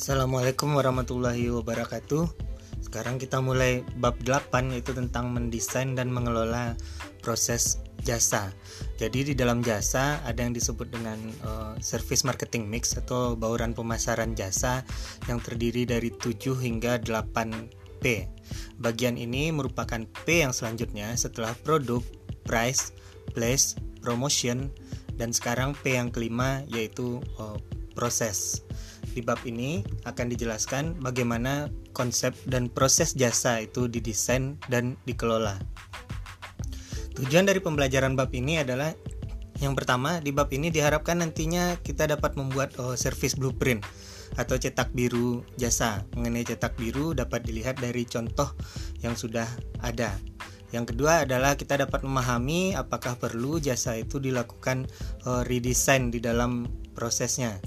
Assalamualaikum warahmatullahi wabarakatuh. Sekarang kita mulai bab 8 yaitu tentang mendesain dan mengelola proses jasa. Jadi di dalam jasa ada yang disebut dengan uh, service marketing mix atau bauran pemasaran jasa yang terdiri dari 7 hingga 8 P. Bagian ini merupakan P yang selanjutnya setelah produk, price, place, promotion dan sekarang P yang kelima yaitu uh, proses. Di bab ini akan dijelaskan bagaimana konsep dan proses jasa itu didesain dan dikelola. Tujuan dari pembelajaran bab ini adalah yang pertama di bab ini diharapkan nantinya kita dapat membuat oh, service blueprint atau cetak biru jasa. Mengenai cetak biru dapat dilihat dari contoh yang sudah ada. Yang kedua adalah kita dapat memahami apakah perlu jasa itu dilakukan uh, redesign di dalam prosesnya.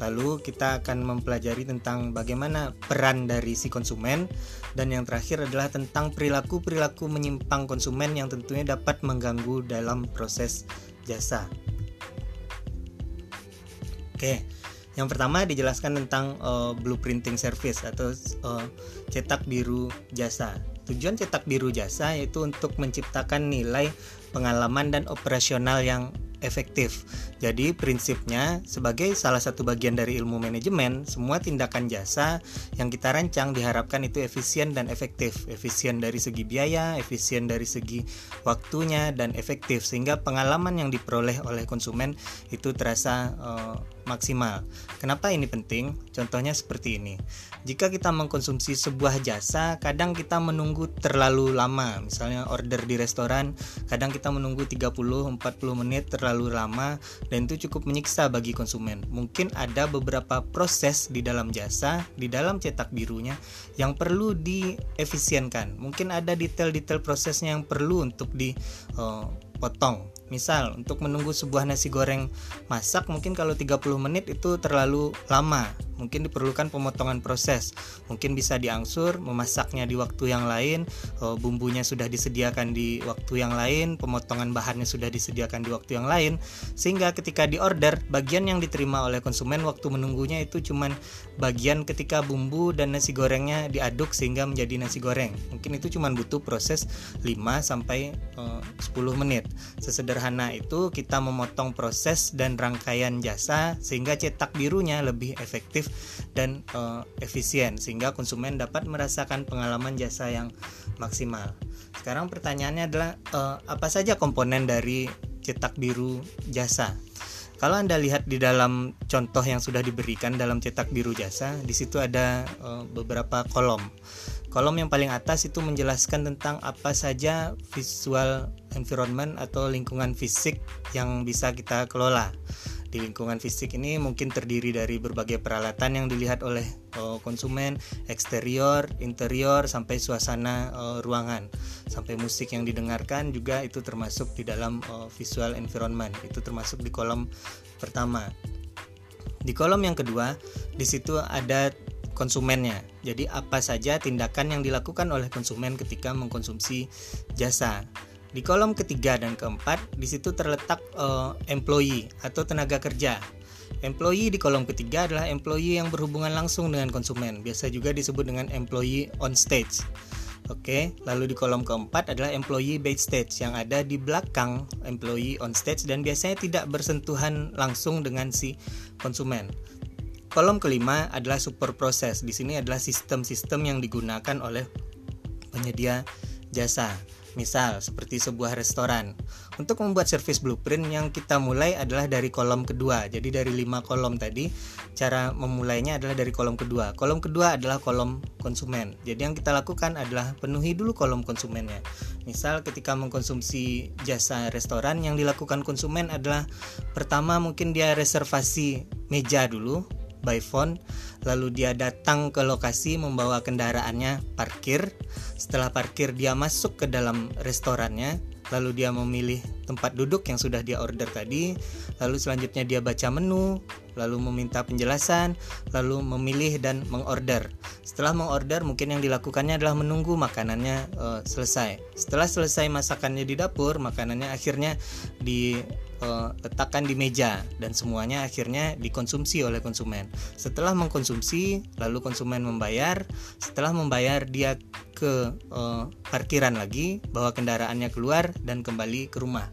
Lalu kita akan mempelajari tentang bagaimana peran dari si konsumen dan yang terakhir adalah tentang perilaku-perilaku menyimpang konsumen yang tentunya dapat mengganggu dalam proses jasa. Oke, yang pertama dijelaskan tentang uh, blueprinting service atau uh, cetak biru jasa. Tujuan cetak biru jasa yaitu untuk menciptakan nilai pengalaman dan operasional yang efektif. Jadi prinsipnya sebagai salah satu bagian dari ilmu manajemen, semua tindakan jasa yang kita rancang diharapkan itu efisien dan efektif. Efisien dari segi biaya, efisien dari segi waktunya dan efektif sehingga pengalaman yang diperoleh oleh konsumen itu terasa uh, maksimal. Kenapa ini penting? Contohnya seperti ini. Jika kita mengkonsumsi sebuah jasa, kadang kita menunggu terlalu lama. Misalnya order di restoran, kadang kita menunggu 30-40 menit terlalu lama dan itu cukup menyiksa bagi konsumen. Mungkin ada beberapa proses di dalam jasa, di dalam cetak birunya yang perlu diefisienkan. Mungkin ada detail-detail prosesnya yang perlu untuk dipotong. Uh, Misal untuk menunggu sebuah nasi goreng masak mungkin kalau 30 menit itu terlalu lama mungkin diperlukan pemotongan proses. Mungkin bisa diangsur memasaknya di waktu yang lain oh, bumbunya sudah disediakan di waktu yang lain pemotongan bahannya sudah disediakan di waktu yang lain. Sehingga ketika di order bagian yang diterima oleh konsumen waktu menunggunya itu cuman bagian ketika bumbu dan nasi gorengnya diaduk sehingga menjadi nasi goreng. Mungkin itu cuman butuh proses 5 sampai uh, 10 menit. Sesederhana itu kita memotong proses dan rangkaian jasa sehingga cetak birunya lebih efektif dan uh, efisien sehingga konsumen dapat merasakan pengalaman jasa yang maksimal. Sekarang pertanyaannya adalah uh, apa saja komponen dari cetak biru jasa? Kalau Anda lihat di dalam contoh yang sudah diberikan dalam cetak biru jasa, di situ ada uh, beberapa kolom. Kolom yang paling atas itu menjelaskan tentang apa saja visual environment atau lingkungan fisik yang bisa kita kelola di lingkungan fisik ini mungkin terdiri dari berbagai peralatan yang dilihat oleh uh, konsumen, eksterior, interior sampai suasana uh, ruangan, sampai musik yang didengarkan juga itu termasuk di dalam uh, visual environment. Itu termasuk di kolom pertama. Di kolom yang kedua, di situ ada konsumennya. Jadi apa saja tindakan yang dilakukan oleh konsumen ketika mengkonsumsi jasa. Di kolom ketiga dan keempat, di situ terletak uh, employee atau tenaga kerja. Employee di kolom ketiga adalah employee yang berhubungan langsung dengan konsumen, biasa juga disebut dengan employee on stage. Oke, lalu di kolom keempat adalah employee backstage yang ada di belakang employee on stage dan biasanya tidak bersentuhan langsung dengan si konsumen. Kolom kelima adalah super proses. Di sini adalah sistem-sistem yang digunakan oleh penyedia jasa. Misal seperti sebuah restoran. Untuk membuat service blueprint yang kita mulai adalah dari kolom kedua. Jadi dari lima kolom tadi, cara memulainya adalah dari kolom kedua. Kolom kedua adalah kolom konsumen. Jadi yang kita lakukan adalah penuhi dulu kolom konsumennya. Misal ketika mengkonsumsi jasa restoran yang dilakukan konsumen adalah pertama mungkin dia reservasi meja dulu by phone lalu dia datang ke lokasi membawa kendaraannya parkir. Setelah parkir dia masuk ke dalam restorannya lalu dia memilih tempat duduk yang sudah dia order tadi. Lalu selanjutnya dia baca menu lalu meminta penjelasan lalu memilih dan mengorder. Setelah mengorder mungkin yang dilakukannya adalah menunggu makanannya uh, selesai. Setelah selesai masakannya di dapur makanannya akhirnya di uh, letakkan di meja dan semuanya akhirnya dikonsumsi oleh konsumen. Setelah mengkonsumsi, lalu konsumen membayar. Setelah membayar, dia ke uh, parkiran lagi, bawa kendaraannya keluar dan kembali ke rumah.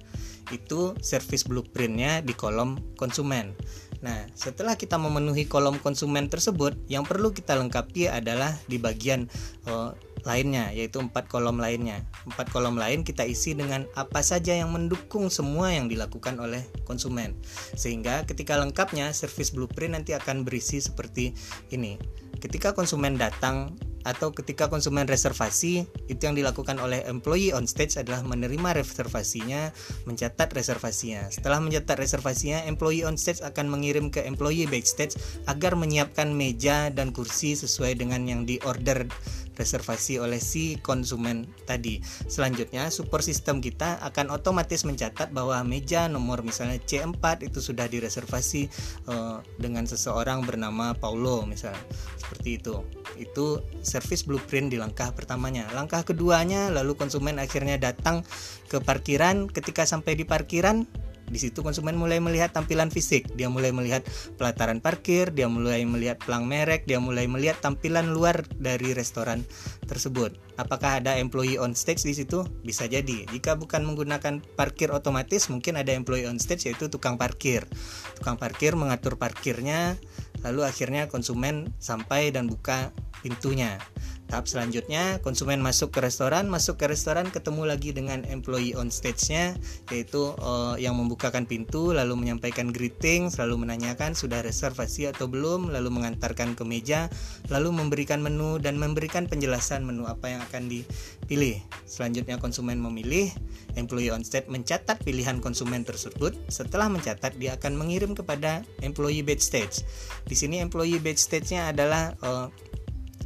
Itu service blueprintnya di kolom konsumen. Nah, setelah kita memenuhi kolom konsumen tersebut, yang perlu kita lengkapi adalah di bagian uh, lainnya yaitu empat kolom lainnya. Empat kolom lain kita isi dengan apa saja yang mendukung semua yang dilakukan oleh konsumen. Sehingga ketika lengkapnya service blueprint nanti akan berisi seperti ini ketika konsumen datang atau ketika konsumen reservasi itu yang dilakukan oleh employee on stage adalah menerima reservasinya, mencatat reservasinya. Setelah mencatat reservasinya, employee on stage akan mengirim ke employee backstage agar menyiapkan meja dan kursi sesuai dengan yang diorder reservasi oleh si konsumen tadi. Selanjutnya, support system kita akan otomatis mencatat bahwa meja nomor misalnya C4 itu sudah direservasi uh, dengan seseorang bernama Paulo misalnya. Seperti itu. Itu service blueprint di langkah pertamanya. Langkah keduanya lalu konsumen akhirnya datang ke parkiran, ketika sampai di parkiran di situ konsumen mulai melihat tampilan fisik, dia mulai melihat pelataran parkir, dia mulai melihat pelang merek, dia mulai melihat tampilan luar dari restoran tersebut. Apakah ada employee on stage di situ? Bisa jadi. Jika bukan menggunakan parkir otomatis, mungkin ada employee on stage yaitu tukang parkir. Tukang parkir mengatur parkirnya, lalu akhirnya konsumen sampai dan buka pintunya. Tahap selanjutnya, konsumen masuk ke restoran, masuk ke restoran ketemu lagi dengan employee on stage-nya, yaitu uh, yang membukakan pintu, lalu menyampaikan greeting, selalu menanyakan sudah reservasi atau belum, lalu mengantarkan ke meja, lalu memberikan menu dan memberikan penjelasan menu apa yang akan dipilih. Selanjutnya konsumen memilih, employee on stage mencatat pilihan konsumen tersebut. Setelah mencatat, dia akan mengirim kepada employee backstage. Di sini employee backstage-nya adalah uh,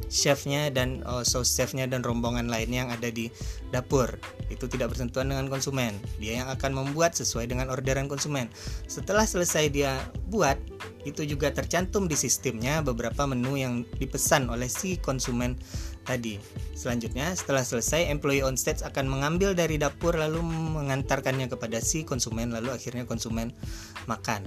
chefnya dan uh, sauce chefnya dan rombongan lainnya yang ada di dapur. Itu tidak bersentuhan dengan konsumen. Dia yang akan membuat sesuai dengan orderan konsumen. Setelah selesai dia buat itu juga tercantum di sistemnya beberapa menu yang dipesan oleh si konsumen tadi. Selanjutnya, setelah selesai, employee on stage akan mengambil dari dapur lalu mengantarkannya kepada si konsumen lalu akhirnya konsumen makan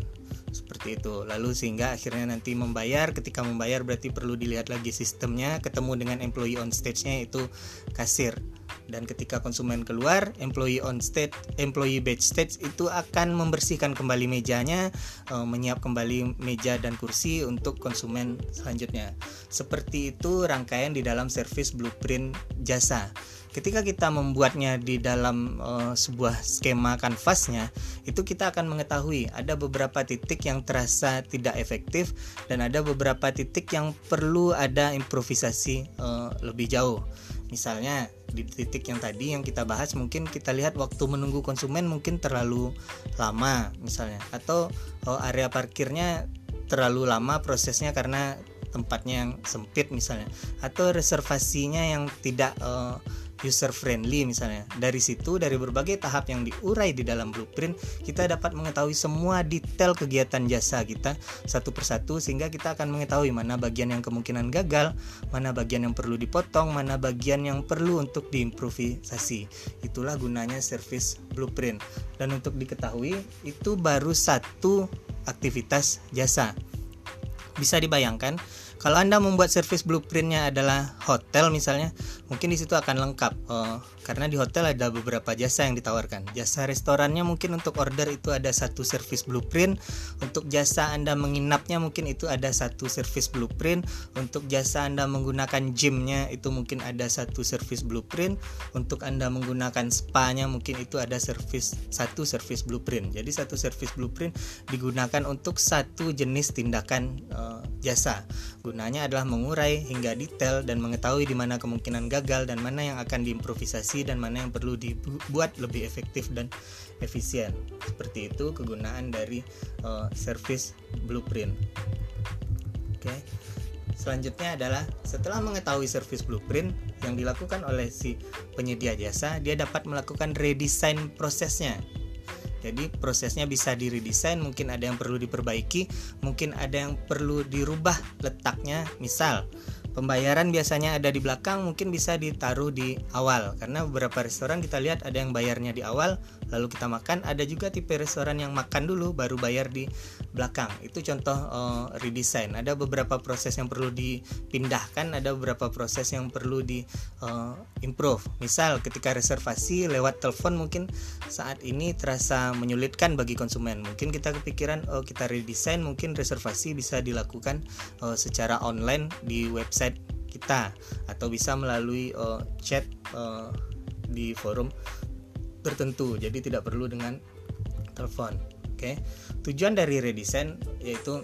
seperti itu. Lalu sehingga akhirnya nanti membayar. Ketika membayar berarti perlu dilihat lagi sistemnya. Ketemu dengan employee on stage-nya itu kasir. Dan ketika konsumen keluar employee on stage employee backstage itu akan membersihkan kembali mejanya e, menyiap kembali meja dan kursi untuk konsumen selanjutnya. Seperti itu rangkaian di dalam service blueprint jasa ketika kita membuatnya di dalam uh, sebuah skema kanvasnya itu kita akan mengetahui ada beberapa titik yang terasa tidak efektif dan ada beberapa titik yang perlu ada improvisasi uh, lebih jauh. Misalnya di titik yang tadi yang kita bahas mungkin kita lihat waktu menunggu konsumen mungkin terlalu lama misalnya. Atau uh, area parkirnya terlalu lama prosesnya karena tempatnya yang sempit misalnya. Atau reservasinya yang tidak uh, user friendly misalnya. Dari situ dari berbagai tahap yang diurai di dalam blueprint, kita dapat mengetahui semua detail kegiatan jasa kita satu persatu sehingga kita akan mengetahui mana bagian yang kemungkinan gagal, mana bagian yang perlu dipotong, mana bagian yang perlu untuk diimprovisasi. Itulah gunanya service blueprint. Dan untuk diketahui itu baru satu aktivitas jasa. Bisa dibayangkan kalau Anda membuat service blueprintnya adalah hotel misalnya, mungkin di situ akan lengkap. Oh, karena di hotel ada beberapa jasa yang ditawarkan. Jasa restorannya mungkin untuk order itu ada satu service blueprint. Untuk jasa Anda menginapnya mungkin itu ada satu service blueprint. Untuk jasa Anda menggunakan gymnya itu mungkin ada satu service blueprint. Untuk Anda menggunakan spa-nya mungkin itu ada service satu service blueprint. Jadi satu service blueprint digunakan untuk satu jenis tindakan uh, jasa Gunanya adalah mengurai hingga detail dan mengetahui di mana kemungkinan gagal dan mana yang akan diimprovisasi dan mana yang perlu dibuat lebih efektif dan efisien. Seperti itu kegunaan dari uh, service blueprint. Oke. Okay. Selanjutnya adalah setelah mengetahui service blueprint yang dilakukan oleh si penyedia jasa, dia dapat melakukan redesign prosesnya jadi prosesnya bisa diredesain, mungkin ada yang perlu diperbaiki, mungkin ada yang perlu dirubah letaknya. Misal, pembayaran biasanya ada di belakang, mungkin bisa ditaruh di awal. Karena beberapa restoran kita lihat ada yang bayarnya di awal, lalu kita makan ada juga tipe restoran yang makan dulu baru bayar di belakang. Itu contoh uh, redesign. Ada beberapa proses yang perlu dipindahkan ada beberapa proses yang perlu di uh, improve. Misal ketika reservasi lewat telepon mungkin saat ini terasa menyulitkan bagi konsumen. Mungkin kita kepikiran oh kita redesign mungkin reservasi bisa dilakukan uh, secara online di website kita. Atau bisa melalui uh, chat uh, di forum tertentu. Jadi tidak perlu dengan telepon oke. Okay. tujuan dari redesign yaitu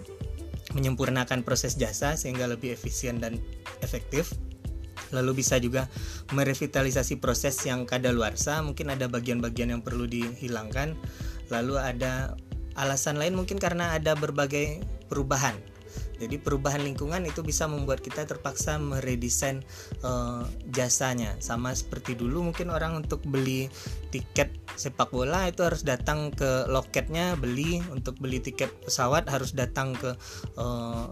menyempurnakan proses jasa sehingga lebih efisien dan efektif. Lalu bisa juga merevitalisasi proses yang kadaluarsa. Mungkin ada bagian-bagian yang perlu dihilangkan. Lalu ada alasan lain mungkin karena ada berbagai perubahan jadi perubahan lingkungan itu bisa membuat kita terpaksa meredesain uh, jasanya. Sama seperti dulu mungkin orang untuk beli tiket sepak bola itu harus datang ke loketnya beli, untuk beli tiket pesawat harus datang ke uh,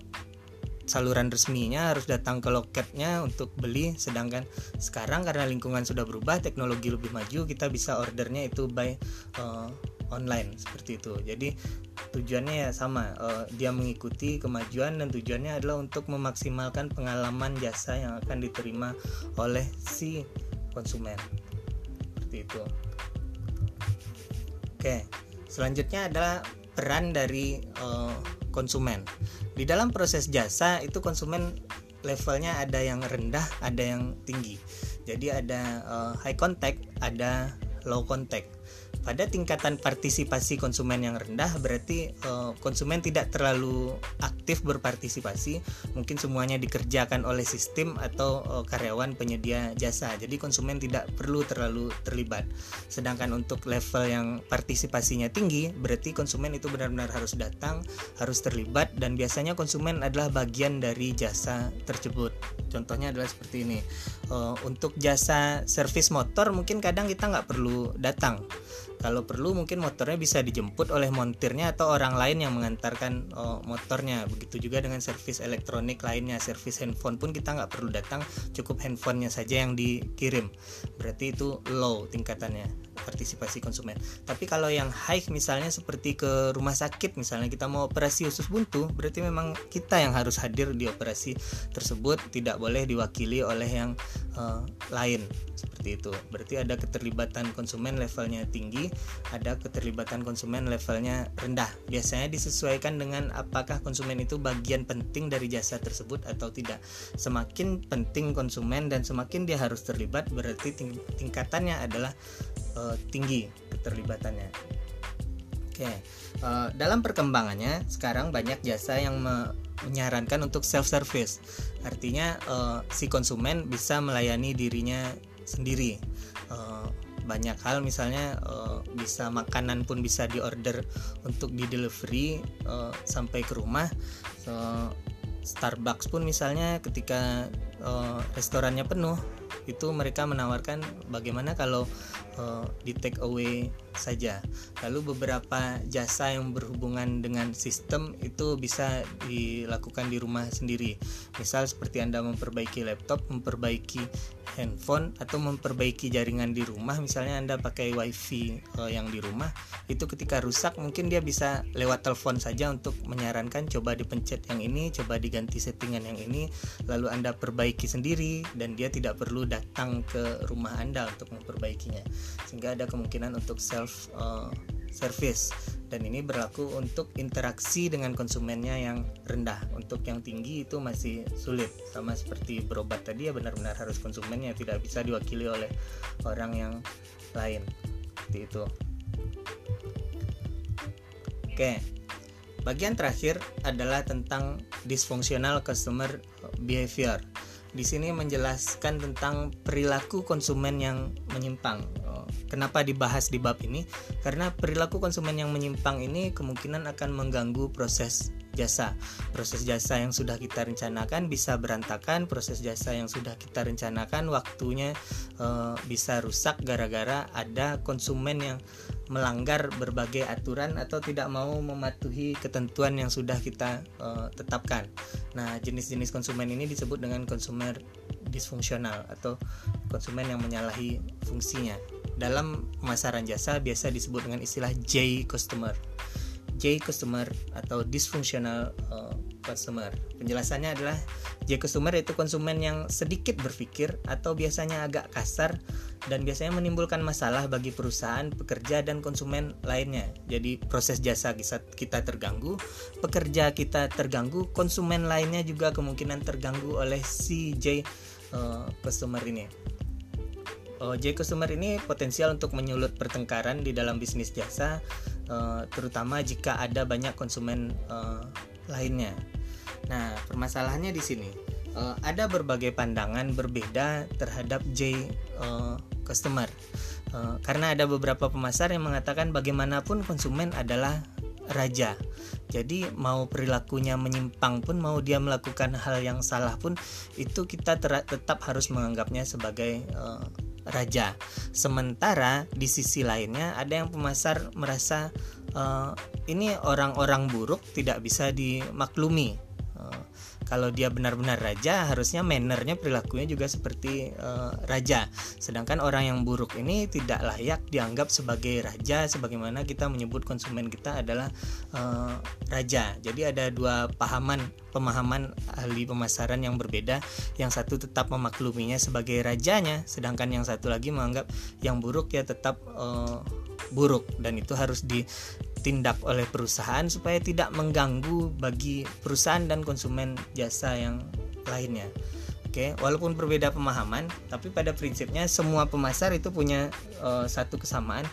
saluran resminya harus datang ke loketnya untuk beli sedangkan sekarang karena lingkungan sudah berubah teknologi lebih maju kita bisa ordernya itu by uh, online seperti itu. Jadi tujuannya ya sama uh, dia mengikuti kemajuan dan tujuannya adalah untuk memaksimalkan pengalaman jasa yang akan diterima oleh si konsumen. Seperti itu. Oke selanjutnya adalah peran dari uh, konsumen. Di dalam proses jasa itu konsumen levelnya ada yang rendah ada yang tinggi. Jadi ada uh, high contact ada low contact pada tingkatan partisipasi konsumen yang rendah berarti uh, konsumen tidak terlalu aktif berpartisipasi. Mungkin semuanya dikerjakan oleh sistem atau uh, karyawan penyedia jasa. Jadi konsumen tidak perlu terlalu terlibat. Sedangkan untuk level yang partisipasinya tinggi berarti konsumen itu benar-benar harus datang harus terlibat dan biasanya konsumen adalah bagian dari jasa tersebut. Contohnya adalah seperti ini. Uh, untuk jasa servis motor mungkin kadang kita nggak perlu datang kalau perlu mungkin motornya bisa dijemput oleh montirnya atau orang lain yang mengantarkan oh, motornya. Begitu juga dengan servis elektronik lainnya, servis handphone pun kita nggak perlu datang, cukup handphonenya saja yang dikirim. Berarti itu low tingkatannya partisipasi konsumen. Tapi kalau yang high misalnya seperti ke rumah sakit misalnya kita mau operasi usus buntu, berarti memang kita yang harus hadir di operasi tersebut, tidak boleh diwakili oleh yang uh, lain seperti itu. Berarti ada keterlibatan konsumen levelnya tinggi, ada keterlibatan konsumen levelnya rendah. Biasanya disesuaikan dengan apakah konsumen itu bagian penting dari jasa tersebut atau tidak. Semakin penting konsumen dan semakin dia harus terlibat, berarti ting tingkatannya adalah uh, tinggi keterlibatannya. Oke, uh, dalam perkembangannya sekarang banyak jasa yang me menyarankan untuk self service. Artinya uh, si konsumen bisa melayani dirinya sendiri. Uh, banyak hal misalnya uh, bisa makanan pun bisa diorder untuk di delivery uh, sampai ke rumah. So, Starbucks pun misalnya ketika uh, restorannya penuh itu mereka menawarkan bagaimana kalau uh, di take away saja. Lalu beberapa jasa yang berhubungan dengan sistem itu bisa dilakukan di rumah sendiri. Misal seperti Anda memperbaiki laptop, memperbaiki handphone atau memperbaiki jaringan di rumah, misalnya Anda pakai WiFi uh, yang di rumah, itu ketika rusak mungkin dia bisa lewat telepon saja untuk menyarankan coba dipencet yang ini, coba diganti settingan yang ini, lalu Anda perbaiki sendiri dan dia tidak perlu datang ke rumah Anda untuk memperbaikinya. Sehingga ada kemungkinan untuk self uh, service. Dan ini berlaku untuk interaksi dengan konsumennya yang rendah. Untuk yang tinggi itu masih sulit sama seperti berobat tadi ya benar-benar harus konsumennya tidak bisa diwakili oleh orang yang lain. Seperti itu. Oke bagian terakhir adalah tentang dysfunctional customer behavior di sini menjelaskan tentang perilaku konsumen yang menyimpang. Oh, kenapa dibahas di bab ini? Karena perilaku konsumen yang menyimpang ini kemungkinan akan mengganggu proses jasa. Proses jasa yang sudah kita rencanakan bisa berantakan, proses jasa yang sudah kita rencanakan waktunya e, bisa rusak gara-gara ada konsumen yang melanggar berbagai aturan atau tidak mau mematuhi ketentuan yang sudah kita e, tetapkan. Nah, jenis-jenis konsumen ini disebut dengan konsumen disfungsional atau konsumen yang menyalahi fungsinya dalam pemasaran jasa biasa disebut dengan istilah J customer. J customer atau dysfunctional uh, customer. Penjelasannya adalah J customer itu konsumen yang sedikit berpikir atau biasanya agak kasar dan biasanya menimbulkan masalah bagi perusahaan, pekerja dan konsumen lainnya. Jadi proses jasa kita terganggu, pekerja kita terganggu, konsumen lainnya juga kemungkinan terganggu oleh si J uh, customer ini. Uh, J customer ini potensial untuk menyulut pertengkaran di dalam bisnis jasa uh, terutama jika ada banyak konsumen uh, lainnya. Nah, permasalahannya di sini uh, ada berbagai pandangan berbeda terhadap J uh, customer. Uh, karena ada beberapa pemasar yang mengatakan bagaimanapun konsumen adalah raja. Jadi mau perilakunya menyimpang pun mau dia melakukan hal yang salah pun itu kita tetap harus menganggapnya sebagai uh, raja. Sementara di sisi lainnya ada yang pemasar merasa uh, ini orang-orang buruk tidak bisa dimaklumi. Uh, kalau dia benar-benar raja harusnya mannernya perilakunya juga seperti uh, raja. Sedangkan orang yang buruk ini tidak layak dianggap sebagai raja sebagaimana kita menyebut konsumen kita adalah uh, raja. Jadi ada dua pahaman pemahaman ahli pemasaran yang berbeda. Yang satu tetap memakluminya sebagai rajanya sedangkan yang satu lagi menganggap yang buruk ya tetap uh, buruk. Dan itu harus di ditindak oleh perusahaan supaya tidak mengganggu bagi perusahaan dan konsumen jasa yang lainnya. Oke, walaupun berbeda pemahaman, tapi pada prinsipnya semua pemasar itu punya uh, satu kesamaan.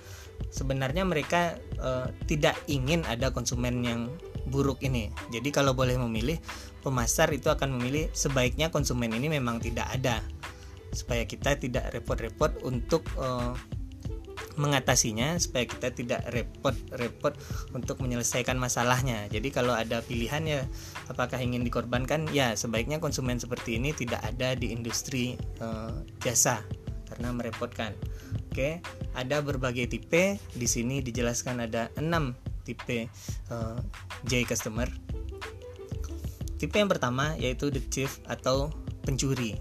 Sebenarnya mereka uh, tidak ingin ada konsumen yang buruk ini. Jadi kalau boleh memilih, pemasar itu akan memilih sebaiknya konsumen ini memang tidak ada supaya kita tidak repot-repot untuk uh, mengatasinya supaya kita tidak repot-repot untuk menyelesaikan masalahnya. Jadi kalau ada pilihan ya apakah ingin dikorbankan ya sebaiknya konsumen seperti ini tidak ada di industri uh, jasa karena merepotkan. Oke, ada berbagai tipe. Di sini dijelaskan ada 6 tipe uh, J customer. Tipe yang pertama yaitu the thief atau pencuri.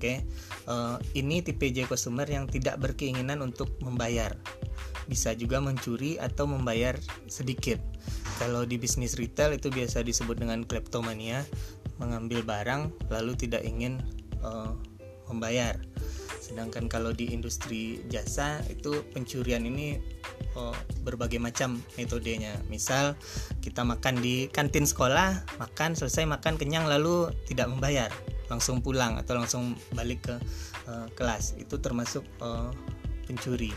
Oke, uh, ini tipe J customer yang tidak berkeinginan untuk membayar. Bisa juga mencuri atau membayar sedikit. Kalau di bisnis retail itu biasa disebut dengan kleptomania, mengambil barang lalu tidak ingin uh, membayar. Sedangkan kalau di industri jasa itu pencurian ini oh, berbagai macam metodenya. Misal kita makan di kantin sekolah, makan selesai makan kenyang lalu tidak membayar. Langsung pulang atau langsung balik ke uh, kelas. Itu termasuk uh, pencuri.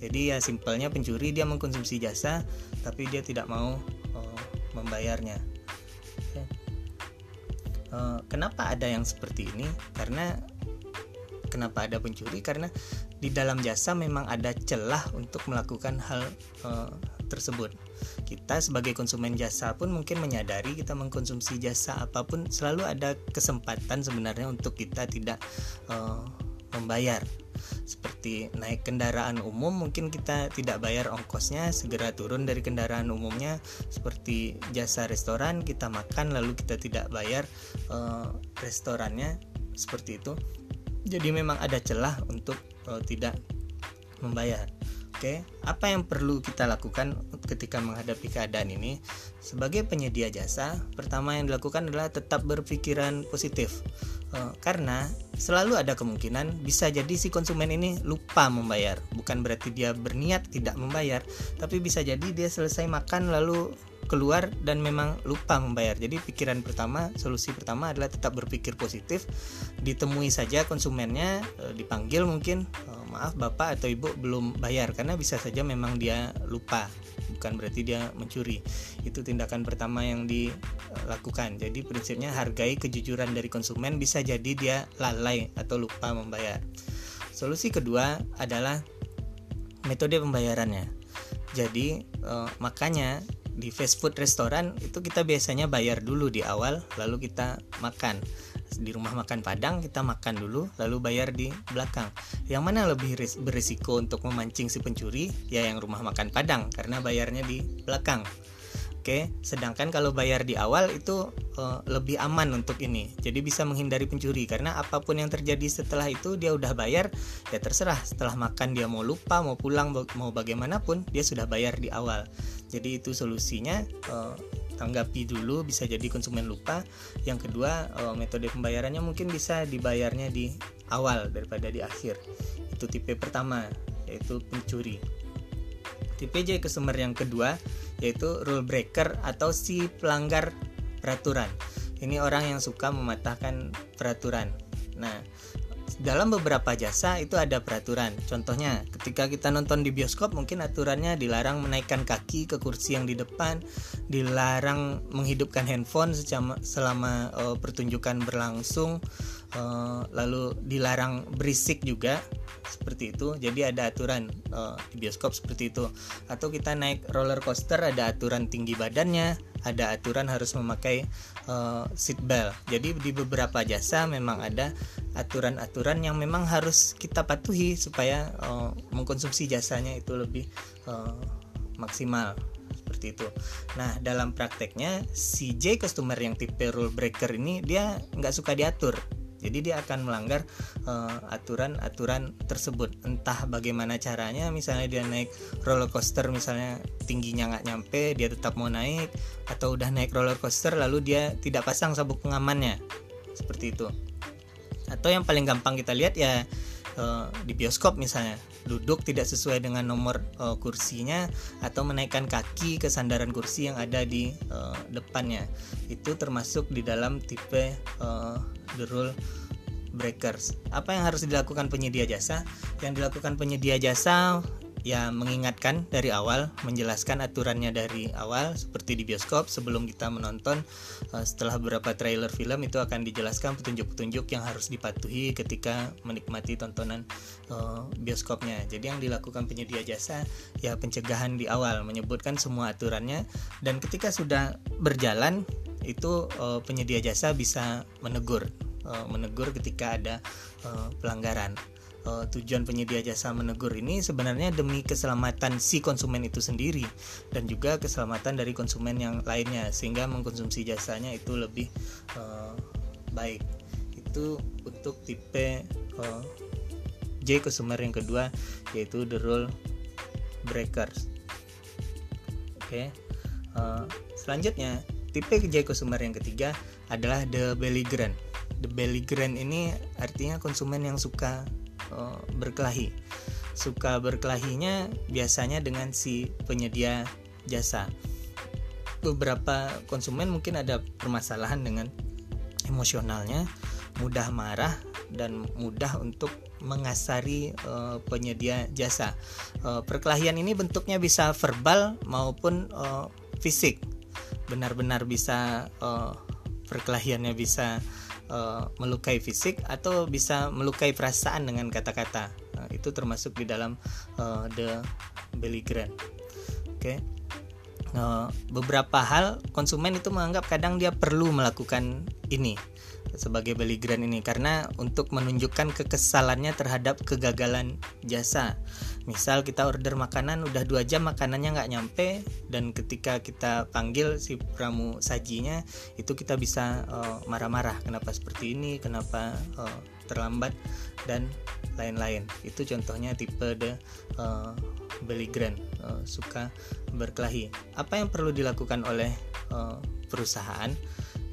Jadi ya simpelnya pencuri dia mengkonsumsi jasa tapi dia tidak mau uh, membayarnya. Uh, kenapa ada yang seperti ini? Karena kenapa ada pencuri? Karena di dalam jasa memang ada celah untuk melakukan hal uh, tersebut. Kita sebagai konsumen jasa pun mungkin menyadari kita mengkonsumsi jasa apa pun selalu ada kesempatan sebenarnya untuk kita tidak uh, membayar. Seperti naik kendaraan umum mungkin kita tidak bayar ongkosnya segera turun dari kendaraan umumnya. Seperti jasa restoran kita makan lalu kita tidak bayar uh, restorannya. Seperti itu jadi memang ada celah untuk uh, tidak membayar Oke, apa yang perlu kita lakukan ketika menghadapi keadaan ini? Sebagai penyedia jasa, pertama yang dilakukan adalah tetap berpikiran positif. E, karena selalu ada kemungkinan bisa jadi si konsumen ini lupa membayar. Bukan berarti dia berniat tidak membayar, tapi bisa jadi dia selesai makan lalu keluar dan memang lupa membayar. Jadi pikiran pertama, solusi pertama adalah tetap berpikir positif, ditemui saja konsumennya, e, dipanggil mungkin, e, maaf bapak atau ibu belum bayar karena bisa saja memang dia lupa, bukan berarti dia mencuri. Itu tindakan pertama yang dilakukan. Jadi prinsipnya hargai kejujuran dari konsumen bisa jadi dia lalai atau lupa membayar. Solusi kedua adalah metode pembayarannya. Jadi eh, makanya di fast food restoran itu kita biasanya bayar dulu di awal lalu kita makan. Di rumah makan Padang kita makan dulu lalu bayar di belakang. Yang mana lebih berisiko untuk memancing si pencuri? Ya yang rumah makan Padang karena bayarnya di belakang Oke, sedangkan kalau bayar di awal itu uh, lebih aman untuk ini. Jadi bisa menghindari pencuri karena apa pun yang terjadi setelah itu dia udah bayar, ya terserah. Setelah makan dia mau lupa, mau pulang, mau bagaimanapun dia sudah bayar di awal. Jadi itu solusinya uh, tanggapi dulu bisa jadi konsumen lupa. Yang kedua, uh, metode pembayarannya mungkin bisa dibayarnya di awal daripada di akhir. Itu tipe pertama yaitu pencuri. Tipe J customer yang kedua yaitu rule breaker atau si pelanggar peraturan. Ini orang yang suka mematahkan peraturan. Nah, dalam beberapa jasa itu ada peraturan. Contohnya, ketika kita nonton di bioskop mungkin aturannya dilarang menaikkan kaki ke kursi yang di depan, dilarang menghidupkan handphone selama uh, pertunjukan berlangsung, uh, lalu dilarang berisik juga seperti itu. Jadi ada aturan uh, di bioskop seperti itu. Atau kita naik roller coaster ada aturan tinggi badannya, ada aturan harus memakai uh, seat belt. Jadi di beberapa jasa memang ada aturan-aturan yang memang harus kita patuhi supaya uh, mengkonsumsi jasanya itu lebih uh, maksimal seperti itu. Nah dalam prakteknya si J customer yang tipe rule breaker ini dia nggak suka diatur. Jadi dia akan melanggar aturan-aturan uh, tersebut. Entah bagaimana caranya, misalnya dia naik roller coaster, misalnya tingginya nggak nyampe, dia tetap mau naik, atau udah naik roller coaster lalu dia tidak pasang sabuk pengamannya, seperti itu atau yang paling gampang kita lihat ya uh, di bioskop misalnya duduk tidak sesuai dengan nomor uh, kursinya atau menaikkan kaki ke sandaran kursi yang ada di uh, depannya. Itu termasuk di dalam tipe uh, the rule breakers. Apa yang harus dilakukan penyedia jasa? Yang dilakukan penyedia jasa ya mengingatkan dari awal, menjelaskan aturannya dari awal seperti di bioskop sebelum kita menonton. Eh, setelah beberapa trailer film itu akan dijelaskan petunjuk-petunjuk yang harus dipatuhi ketika menikmati tontonan eh, bioskopnya. Jadi yang dilakukan penyedia jasa ya pencegahan di awal, menyebutkan semua aturannya dan ketika sudah berjalan itu eh, penyedia jasa bisa menegur menegur ketika ada pelanggaran uh, tujuan penyedia jasa menegur ini sebenarnya demi keselamatan si konsumen itu sendiri dan juga keselamatan dari konsumen yang lainnya sehingga mengkonsumsi jasanya itu lebih uh, baik itu untuk tipe uh, J consumer yang kedua yaitu the rule breakers oke okay. uh, selanjutnya tipe J consumer yang ketiga adalah the belligerent the belligerent ini artinya konsumen yang suka uh, berkelahi. Suka berkelahinya biasanya dengan si penyedia jasa. Beberapa konsumen mungkin ada permasalahan dengan emosionalnya, mudah marah dan mudah untuk mengasari uh, penyedia jasa. Uh, perkelahian ini bentuknya bisa verbal maupun uh, fisik. Benar-benar bisa perkelahiannya bisa uh, melukai fisik atau bisa melukai perasaan dengan kata-kata. Nah, itu termasuk di dalam uh, the belligerent. Oke. Okay. Uh, beberapa hal konsumen itu menganggap kadang dia perlu melakukan ini sebagai belligerent ini karena untuk menunjukkan kekesalannya terhadap kegagalan jasa misal kita order makanan udah dua jam makanannya nggak nyampe dan ketika kita panggil si pramu sajinya itu kita bisa eh, marah-marah kenapa seperti ini kenapa uh, terlambat dan lain-lain. Itu contohnya tipe the uh, belligerent uh, suka berkelahi. Apa yang perlu dilakukan oleh uh, perusahaan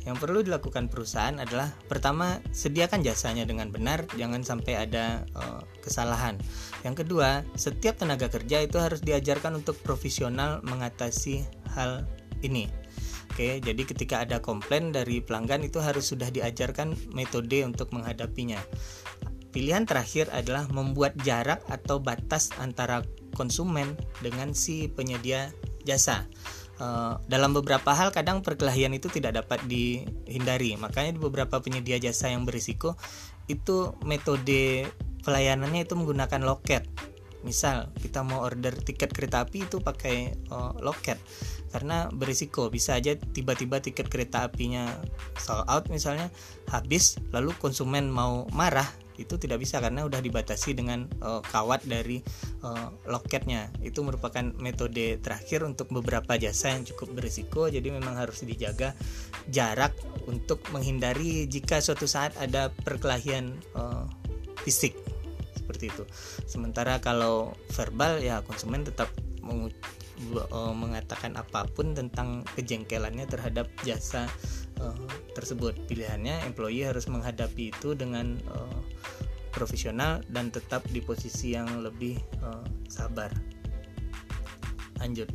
yang perlu dilakukan perusahaan adalah pertama sediakan jasanya dengan benar, jangan sampai ada uh, kesalahan. Yang kedua, setiap tenaga kerja itu harus diajarkan untuk profesional mengatasi hal ini. Oke, jadi ketika ada komplain dari pelanggan itu harus sudah diajarkan metode untuk menghadapinya. Pilihan terakhir adalah membuat jarak atau batas antara konsumen dengan si penyedia jasa. Eh, dalam beberapa hal kadang perkelahian itu tidak dapat dihindari. Makanya di beberapa penyedia jasa yang berisiko itu metode pelayanannya itu menggunakan loket. Misal kita mau order tiket kereta api itu pakai uh, loket. Karena berisiko bisa aja tiba-tiba tiket kereta apinya sold out misalnya habis lalu konsumen mau marah itu tidak bisa karena udah dibatasi dengan uh, kawat dari uh, loketnya. Itu merupakan metode terakhir untuk beberapa jasa yang cukup berisiko jadi memang harus dijaga jarak untuk menghindari jika suatu saat ada perkelahian uh, fisik. Seperti itu. Sementara kalau verbal ya konsumen tetap mengatakan apa pun tentang kejengkelannya terhadap jasa tersebut. Pilihannya employee harus menghadapi itu dengan uh, profesional dan tetap di posisi yang lebih uh, sabar. Lanjut.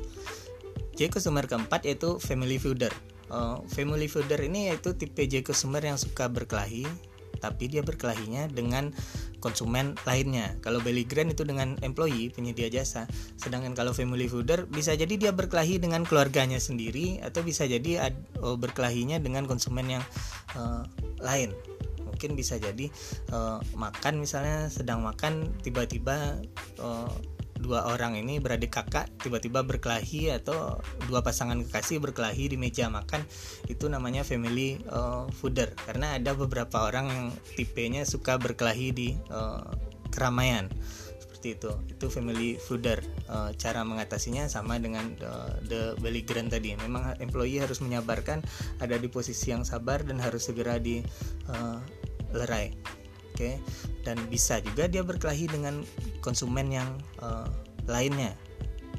J consumer keempat yaitu family feuder. Uh, family feuder ini yaitu tipe J consumer yang suka berkelahi, tapi dia berkelahinya dengan konsumen lainnya. Kalau Belly Grand itu dengan employee penyedia jasa, sedangkan kalau family fooder bisa jadi dia berkelahi dengan keluarganya sendiri atau bisa jadi oh, berkelahinya dengan konsumen yang uh, lain. Mungkin bisa jadi uh, makan misalnya sedang makan tiba-tiba uh, dua orang ini beradik kakak tiba-tiba berkelahi atau dua pasangan kekasih berkelahi di meja makan itu namanya family uh, fooder. Karena ada beberapa orang yang tipenya suka berkelahi di uh, keramaian. Seperti itu. Itu family fooder. Uh, cara mengatasinya sama dengan uh, the grand tadi. Memang employee harus menyabarkan ada di posisi yang sabar dan harus segera di uh, lerai Oke, dan bisa juga dia berkelahi dengan konsumen yang uh, lainnya.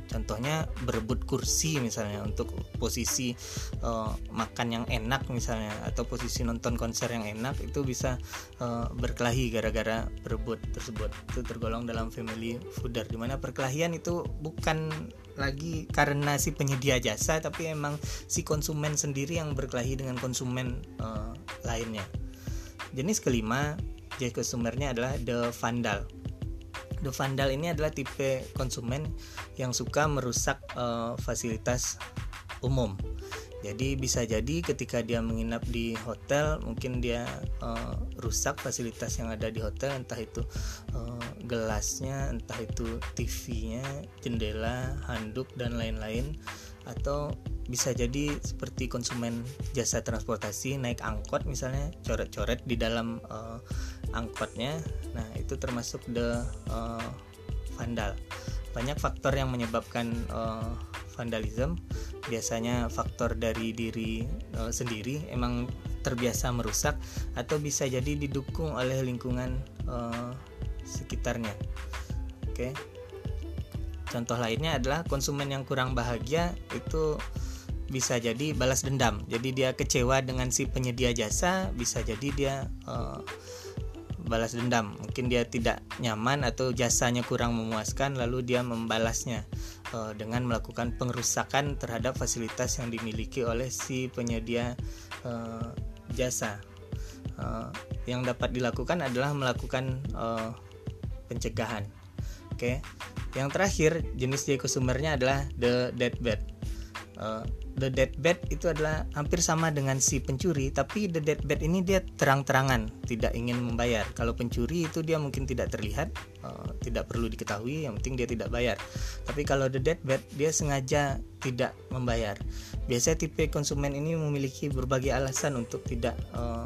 Contohnya berebut kursi misalnya untuk posisi uh, makan yang enak misalnya atau posisi nonton konser yang enak itu bisa uh, berkelahi gara-gara berebut tersebut. Itu tergolong dalam family fooder di mana perkelahian itu bukan lagi karena si penyedia jasa tapi emang si konsumen sendiri yang berkelahi dengan konsumen uh, lainnya. Jenis kelima J consumernya adalah The Vandal. The Vandal ini adalah tipe konsumen yang suka merusak uh, fasilitas umum. Jadi bisa jadi ketika dia menginap di hotel mungkin dia uh, rusak fasilitas yang ada di hotel entah itu uh, gelasnya, entah itu TV-nya, jendela, handuk dan lain-lain atau bisa jadi seperti konsumen jasa transportasi naik angkot misalnya coret-coret di dalam uh, angkotnya. Nah itu termasuk the uh, vandal. Banyak faktor yang menyebabkan uh, vandalisme. Biasanya faktor dari diri uh, sendiri emang terbiasa merusak atau bisa jadi didukung oleh lingkungan uh, sekitarnya. Oke. Okay. contoh lainnya adalah konsumen yang kurang bahagia itu bisa jadi balas dendam. Jadi dia kecewa dengan si penyedia jasa, bisa jadi dia uh, balas dendam. Mungkin dia tidak nyaman atau jasanya kurang memuaskan, lalu dia membalasnya uh, dengan melakukan pengerusakan terhadap fasilitas yang dimiliki oleh si penyedia uh, jasa. Uh, yang dapat dilakukan adalah melakukan uh, pencegahan. Oke, okay. yang terakhir jenis J adalah the deadbed. Uh, the deadbed itu adalah hampir sama dengan si pencuri tapi the deadbed ini dia terang-terangan tidak ingin membayar. Kalau pencuri itu dia mungkin tidak terlihat uh, tidak perlu diketahui yang penting dia tidak bayar. Tapi kalau the deadbed dia sengaja tidak membayar. Biasanya tipe konsumen ini memiliki berbagai alasan untuk tidak uh,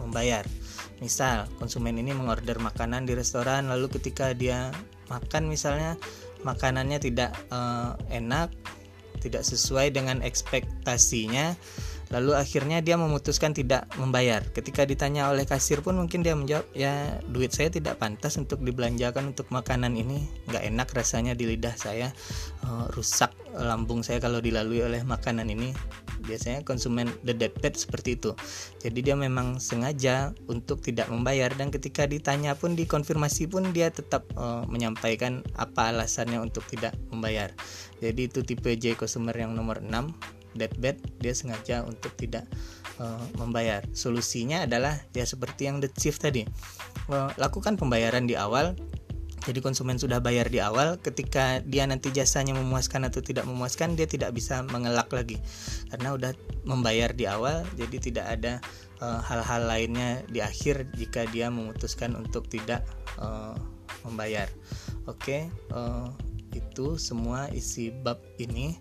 membayar. Misal konsumen ini mengorder makanan di restoran lalu ketika dia makan misalnya makanannya tidak uh, enak tidak sesuai dengan ekspektasinya lalu akhirnya dia memutuskan tidak membayar. Ketika ditanya oleh kasir pun mungkin dia menjawab ya duit saya tidak pantas untuk dibelanjakan untuk makanan ini. Nggak enak rasanya di lidah saya uh, rusak lambung saya kalau dilalui oleh makanan ini biasanya konsumen the deadbed seperti itu. Jadi dia memang sengaja untuk tidak membayar dan ketika ditanya pun dikonfirmasi pun dia tetap uh, menyampaikan apa alasannya untuk tidak membayar. Jadi itu tipe J consumer yang nomor 6 deadbed dia sengaja untuk tidak uh, membayar. Solusinya adalah ya seperti yang the chief tadi uh, lakukan pembayaran di awal jadi konsumen sudah bayar di awal ketika dia nanti jasanya memuaskan atau tidak memuaskan dia tidak bisa mengelak lagi. Karena udah membayar di awal jadi tidak ada eh, hal-hal uh, lainnya di akhir jika dia memutuskan untuk tidak uh, membayar. Oke okay, uh, itu semua isi bab ini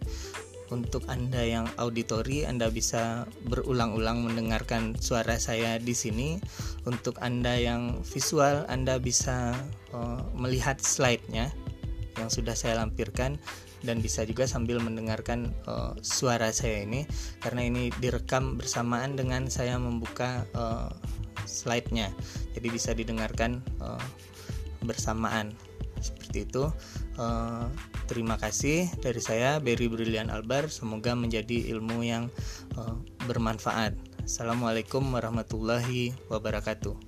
untuk Anda yang auditori, Anda bisa berulang-ulang mendengarkan suara saya di sini. Untuk Anda yang visual, Anda bisa uh, melihat slide-nya yang sudah saya lampirkan dan bisa juga sambil mendengarkan uh, suara saya ini karena ini direkam bersamaan dengan saya membuka uh, slide-nya. Jadi bisa didengarkan uh, bersamaan. Seperti itu. Uh, Terima kasih dari saya Berry Brilian Albar. Semoga menjadi ilmu yang uh, bermanfaat. Assalamualaikum warahmatullahi wabarakatuh.